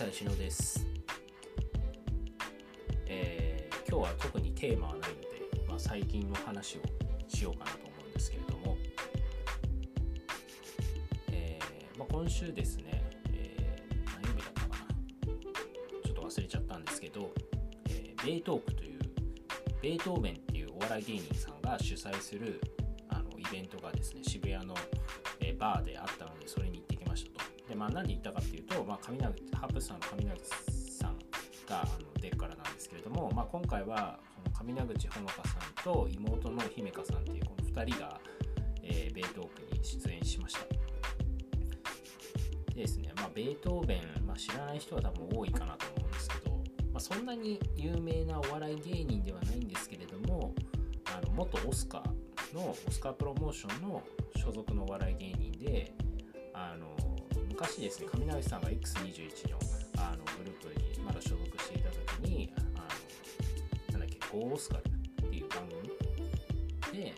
最初のです、えー今日は特にテーマはないので、まあ、最近の話をしようかなと思うんですけれども、えーまあ、今週ですね、えー何曜日だったかな。ちょっと忘れちゃったんですけど、えベートークというベートーベンっていうお笑い芸人さんが主催するあのイベントがですね渋谷の、えバーであったのでそれに行ってきましたと。でまあ何で行ったかっていうと、まあ、上永ハープさんの上永さんがあの出るからなんですけれども、まあ、今回はこの上永口ほのかさんと妹の姫香さんっていうこの2人が、えーベートークに出演しました。でですね、まあ、ベートーベン、まあ、知らない人は多分多いかなと思うんですけど、まあ、そんなに有名なお笑い芸人ではないんですけれどもあの元オスカーのオスカープロモーションの所属のお笑い芸人であの昔ですね上永さんが X21 のあのグループにまだ所属していた時にあのなんだっけゴーオスカルっていう番組で、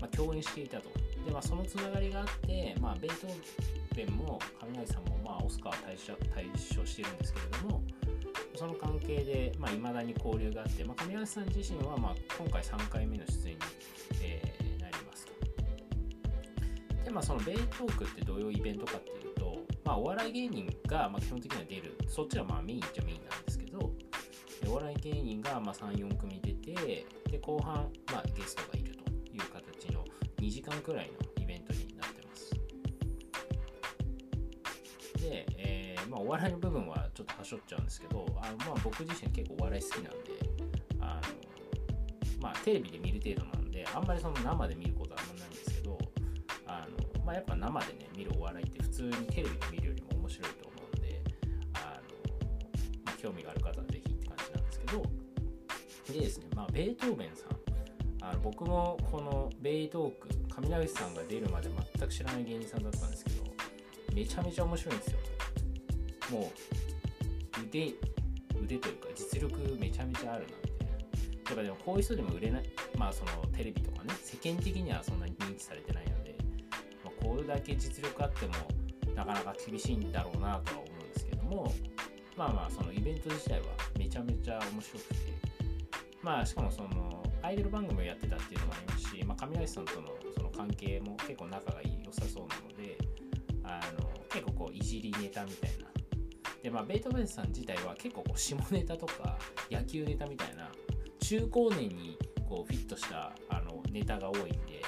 まあ、共演していたとで、まあ、そのつながりがあって、まあ、ベートーベンも上永さんも、まあ、オスカー対象対象しているんですけれどもその関係でいまあ、未だに交流があって、まあ、上永さん自身は、まあ、今回3回目の出演に、えーなりますと。で、まあ、そのベイトークってどういうイベントかっていうと、まあ、お笑い芸人が、まあ、基本的には出る、そっちはまあメインっちゃメインなんですけど、お笑い芸人がまあ3、4組出て、で、後半、まあ、ゲストがいるという形の2時間くらいのイベントになってます。で、えーまあ、お笑いの部分はちょっとはしょっちゃうんですけど、あのまあ、僕自身結構お笑い好きなんで、あのまあ、テレビで見る程度なんで、あんまりその生で見るまあ、やっぱ生でね、見るお笑いって普通にテレビで見るよりも面白いと思うんで、あのまあ、興味がある方はぜひって感じなんですけど、でですね、まあ、ベートーベンさん、あの僕もこのベートーク、上永さんが出るまで全く知らない芸人さんだったんですけど、めちゃめちゃ面白いんですよ。もう腕、腕というか実力めちゃめちゃあるなみたいな。やっぱでもこういう人でも売れない、まあそのテレビとかね、世間的にはそんなに認知されてない、これだけ実力あってもなかなか厳しいんだろうなとは思うんですけども、まあまあそのイベント自体はめちゃめちゃ面白くて、まあしかもそのアイドル番組をやってたっていうのもありますし、まあ、上林さんとのその関係も結構仲が良さそうなので、あの結構こういじりネタみたいな。でまあ、ベートーベンさん自体は結構こう下ネタとか野球ネタみたいな中高年にこうフィットしたあのネタが多いんで、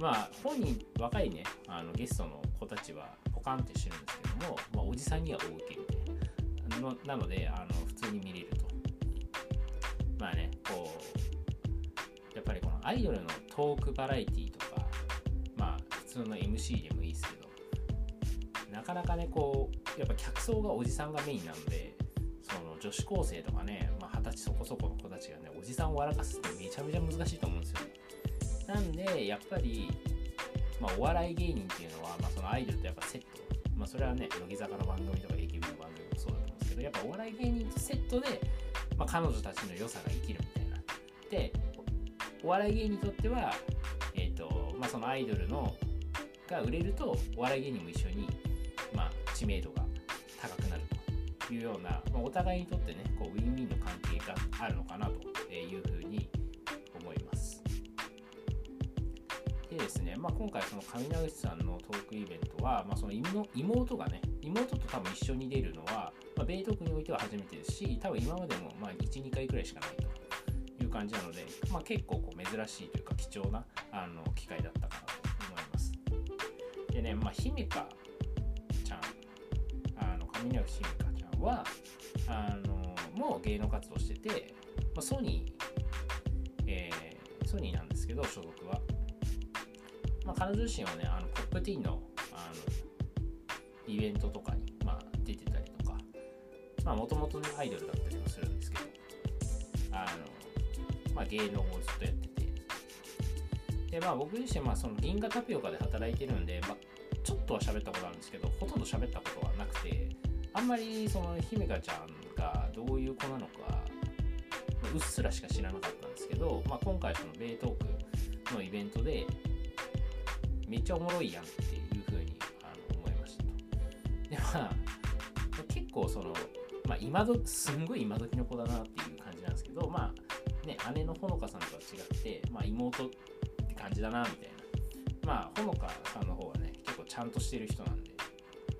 まあ、本人若いねあのゲストの子たちはポカンってしてるんですけども、まあ、おじさんには大受けみたいな。のなのであの普通に見れると。まあねこうやっぱりこのアイドルのトークバラエティとかまあ普通の MC でもいいですけどなかなかねこうやっぱ客層がおじさんがメインなのでその女子高生とかねまあ二十、歳そこそこの子たちがねおじさんを笑かすってめちゃめちゃ難しいと思うんですよなんでやっぱり、まあ、お笑い芸人っていうのは、まあ、そのアイドルとやっぱセット。まあそれはね乃木坂の番組とか AKB の番組もそうだと思うんですけどやっぱお笑い芸人とセットで、まあ、彼女たちの良さが生きるみたいな。でお笑い芸人にとってはえっ、とまあそのアイドルのが売れるとお笑い芸人も一緒にまあ、知名度が高くなるというような、まあ、お互いにとってねこうウィンウィンの関係があるのかなというふうですね、まあ、今回その上永さんのトークイベントは、まあ、その妹がね妹と多分一緒に出るのは、まあ、米徳においては初めてですし多分今までも12回くらいしかないという感じなので、まあ、結構こう珍しいというか貴重なあの機会だったかなと思います。でね、まあ、姫香ちゃん、あの上永姫香ちゃんは、あのもう芸能活動してて、まあ、ソニー、えーソニーなんですけど、所属は。まあ、彼女自身はね、あのポップティーンのあのイベントとかに、まあ、出てたりとか、まあ、もともと、アイドルだったりもするんですけど、あの、まあ、芸能をずっとやってて、で、まあ、僕自身、まあ、その銀河タピオカで働いてるんで、まあ、ちょっとは喋ったことあるんですけど、ほとんど喋ったことはなくて、あんまりその姫香ちゃんがどういう子なのか、うっすらしか知らなかったんですけど、まあ、今回そのベイトークのイベントで、めっちゃおもろいやんっていう風にあの思いました。で、まあ、結構その、まあ今ど すんごい今時の子だなっていう感じなんですけどまあね姉のほのかさんとは違って、まあ、妹って感じだなみたいなまあほのかさんの方はね結構ちゃんとしてる人なんで、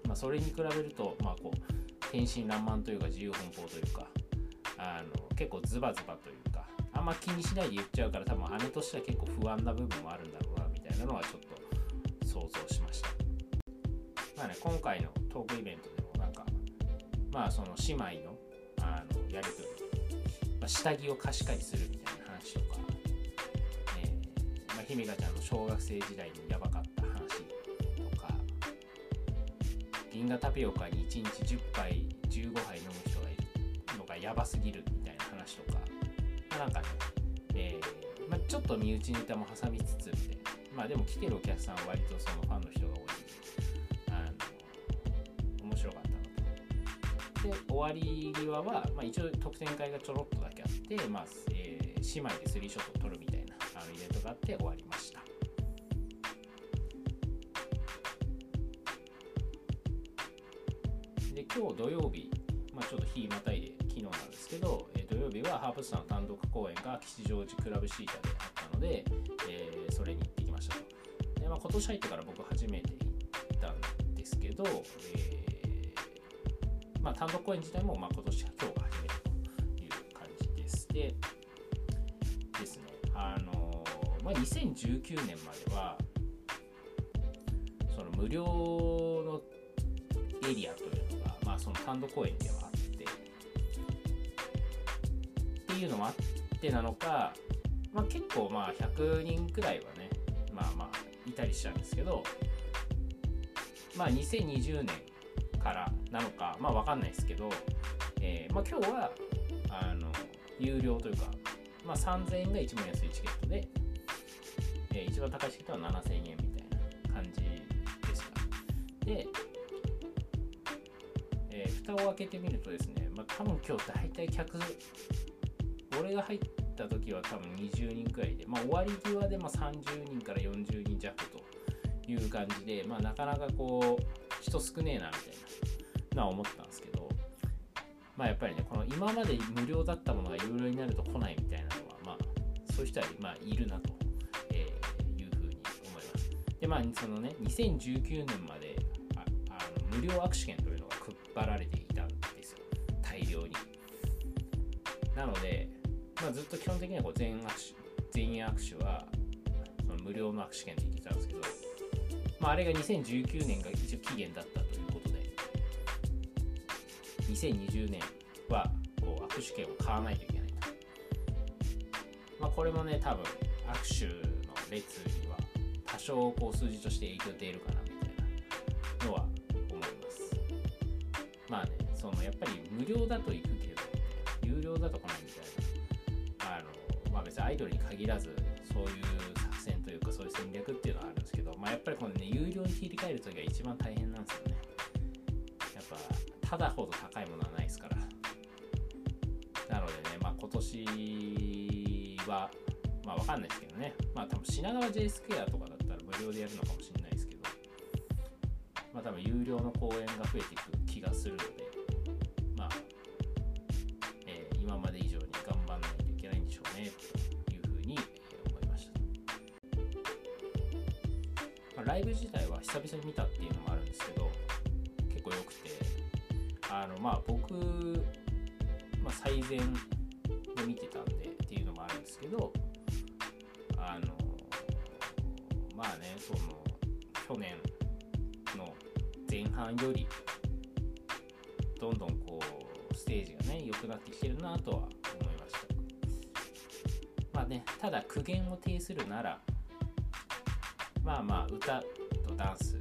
まあ、それに比べるとまあこう天真爛漫というか自由奔放というかあの結構ズバズバというかあんま気にしないで言っちゃうから多分姉としては結構不安な部分もあるんだろうなみたいなのはちょっと想像しました。まあね今回のトークイベントでもなんかまあその姉妹のあのやり取り、まあ、下着を貸し借りするみたいな話とか、えまあ、ひみかちゃんの小学生時代にやばかった話とか銀河タピオカに1日10杯15杯飲む人がいるのがやばすぎるみたいな話とか、まあ、なんかね、えーまあ、ちょっと身内ネタも挟みつつみたいな。まあでも来てるお客さんは割とそのファンの人が多いんであの面白かったなとで終わり際は、まあ、一応特典会がちょろっとだけあって、まあえー姉妹でスリーショットを撮るみたいなあのイベントがあって終わりました。で今日土曜日、まあ、ちょっと日またいで昨日なんですけど、えー土曜日はハープスターの単独公演が吉祥寺クラブシーターであったので、えーそれに行ってましたと。で、まあ、今年入ってから僕初めて行ったんですけど、えーまあ、単独公演自体もまあ今年今日が初めてという感じですでですね。あのーまあ、2019年まではその無料のエリアというのが、まあ、その単独公演ではあってっていうのもあってなのか、まあ、結構まあ100人くらいはねいたりしたんですけどまあ2020年からなのかまあわかんないですけど、えーまあ、今日はあの有料というか、まあ、3000円が一番安いチケットで、えー一番高いチケットは7000円みたいな感じでしたで、えー蓋を開けてみるとですね、まあ、多分今日大体客俺が入った時は多分20人くらいで、まあ、終わり際でま30人から40人弱という感じで、まあ、なかなかこう人少ねえなみたいなのは思ったんですけど、まあ、やっぱりねこの今まで無料だったものが有料になると来ないみたいなのは、まあ、そういう人はまあいるなと、えいうふうに思います。でまあそのね2019年まであの無料握手券というのが配られていたんですよ大量に。なので、ずっと基本的にはこう全握手全員握手は無料の握手券でいけたんですけど、まあ、あれが2019年が一応期限だったということで2020年はこう握手券を買わないといけないと、まあ、これもね多分握手の列には多少こう数字として影響出るかなみたいなのは思います。まあねそのやっぱり無料だと行くけど有料だと来ないみたいな。別にアイドルに限らずそういう作戦というかそういう戦略っていうのはあるんですけどまあやっぱりこのね有料に切り替える時が一番大変なんですよね。やっぱただほど高いものはないですから。なのでねまあ今年はまあわかんないですけどね。まあ多分品川 J スクエアとかだったら無料でやるのかもしれないですけどまあ多分有料の公演が増えていく気がするのでまあ、ライブ自体は久々に見たっていうのもあるんですけど結構良くて。あのまあ僕、まあ、最善で見てたんでっていうのもあるんですけどあのまあねその去年の前半よりどんどんこうステージがね良くなってきてるなとは思いました。まあねただ苦言を呈するならまあまあ歌とダンス、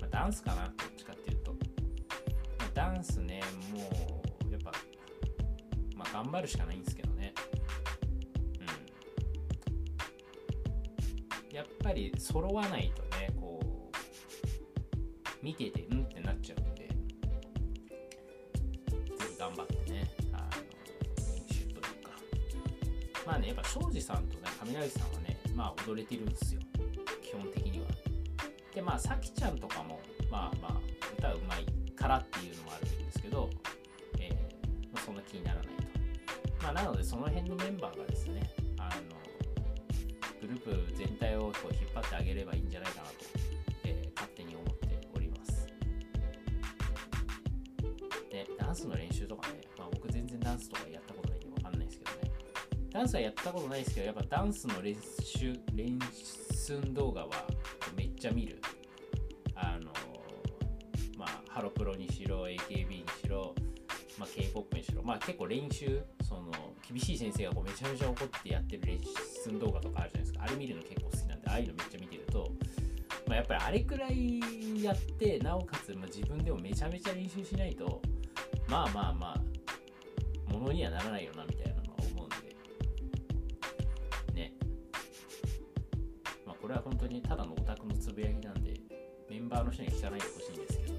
まあ、ダンスかなどっちかっていうと、まあダンスねもうやっぱまあ頑張るしかないんですけどね。うん。やっぱり揃わないとねこう見ててうんってなっちゃうんで。頑張ってねあの練習というか。まあねやっぱ庄司さんとね雷さんはねまあ踊れてるんですよ。基本的にはでまあさきちゃんとかもまあまあ歌うまいからっていうのもあるんですけど、えー気にならないと。まあ、なので、その辺のメンバーがですね、あのグループ全体をこう引っ張ってあげればいいんじゃないかなと、えー、勝手に思っております。で、ダンスの練習とかね、まあ、僕全然ダンスとかやったことないんでわかんないですけどね。ダンスはやったことないですけど、やっぱダンスの練習、練習動画はめっちゃ見る。あの、まあ、ハロプロにしろ、AKB にしろ、まあ、K-POP にしろ、まあ、結構練習、その厳しい先生がこうめちゃめちゃ怒ってやってるレッスン動画とかあるじゃないですか。あれ見るの結構好きなんで、ああいうのめっちゃ見てると、まあ、やっぱりあれくらいやって、なおかつ、まあ、自分でもめちゃめちゃ練習しないと、まあまあまあ、ものにはならないよな、みたいなこれは本当にただのオタクのつぶやきなんで、メンバーの人に聞かないでほしいんですけど、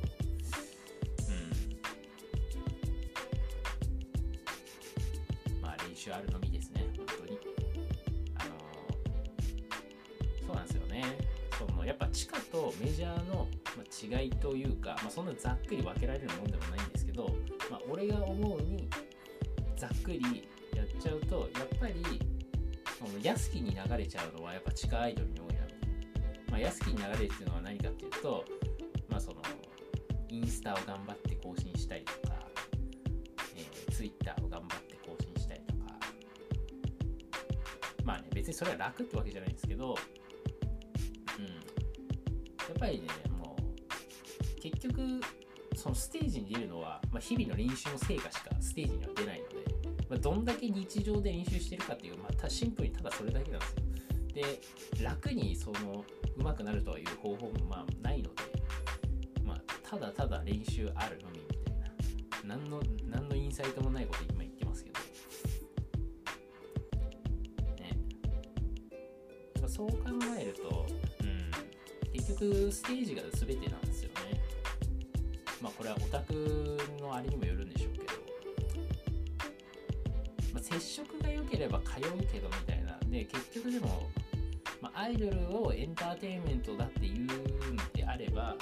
種あ練習あるのみですね、本当に。あのそうなんですよね。そのやっぱ地下とメジャーの違いというか、まあ、そんなざっくり分けられるもんでもないんですけど、まあ、俺が思うにざっくりやっちゃうとやっぱりその安きに流れちゃうのはやっぱ地下アイドルに。まあ、安きに流れるっていうのは何かっていうと、まあ、そのインスタを頑張って更新したりとか、えー、ツイッターを頑張って更新したりとかまあね、別にそれは楽ってわけじゃないんですけど、うん。やっぱりね、もう、結局、そのステージに出るのは、まあ、日々の練習の成果しかステージには出ないので、まあ、どんだけ日常で練習してるかっていう、まあ、シンプルにただそれだけなんですよ。で、楽にその、上手くなるという方法もまあないので、まあ、ただただ練習あるのみみたいな、何の、何のインサイトもないこと今言ってますけどね、そう考えると、うん、結局ステージが全てなんですよね。まあこれはオタクのあれにもよるんでしょうけど、まあ、接触が良ければ通うけどみたいな。で、結局でも、アイドルをエンターテインメントだっていうんであれば、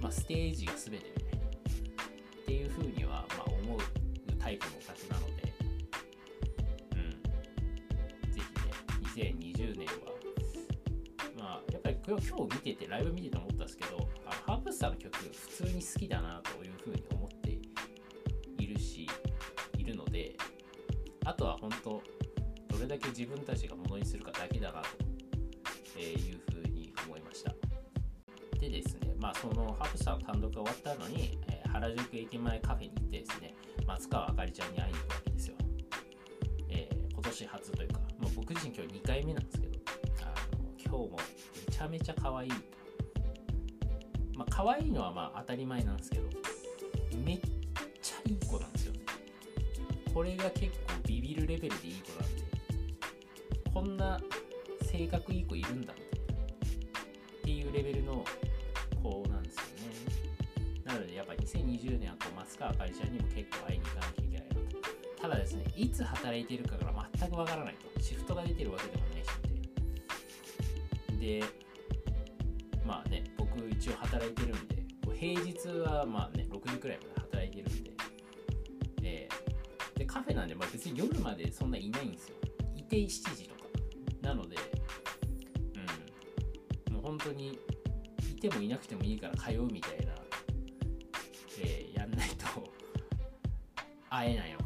まあ、ステージが全てみたいな。っていうふうには、まあ、思うタイプのオタクなので、うん。ぜひね、2020年はまあ、やっぱり今日見ててライブ見てて思ったんですけどあハープスターの曲普通に好きだなというふうに思っているしいるのであとは本当どれだけ自分たちがものにするかだけだなとえいうふうに思いました。でですねまあそのハープスターの単独が終わったのに、え原宿駅前カフェに行ってですね松川あかりちゃんに会いに行くわけですよ、えー、今年初というか、まあ、僕自身今日2回目なんですけどあの今日もめちゃめちゃ可愛い。まあ可愛いのはまあ当たり前なんですけどめっちゃいい子なんですよ。ねこれが結構ビビるレベルでいい子なんでこんな性格いい子いるんだっていうレベルの子なんですよね。なのでやっぱ2020年はこう松川あかりちゃんにも結構会いに行かなきゃいけないなと。ただですねいつ働いているかが全くわからないと。シフトが出てるわけでもないしみたいなでまあね、僕一応働いてるんで、平日はまあね、6時くらいまで働いてるんで、えー、で、カフェなんで、まあ別に夜までそんないないんですよ。いて7時とか。なので、本当に、いてもいなくてもいいから通うみたいな、えー、やんないと会えないの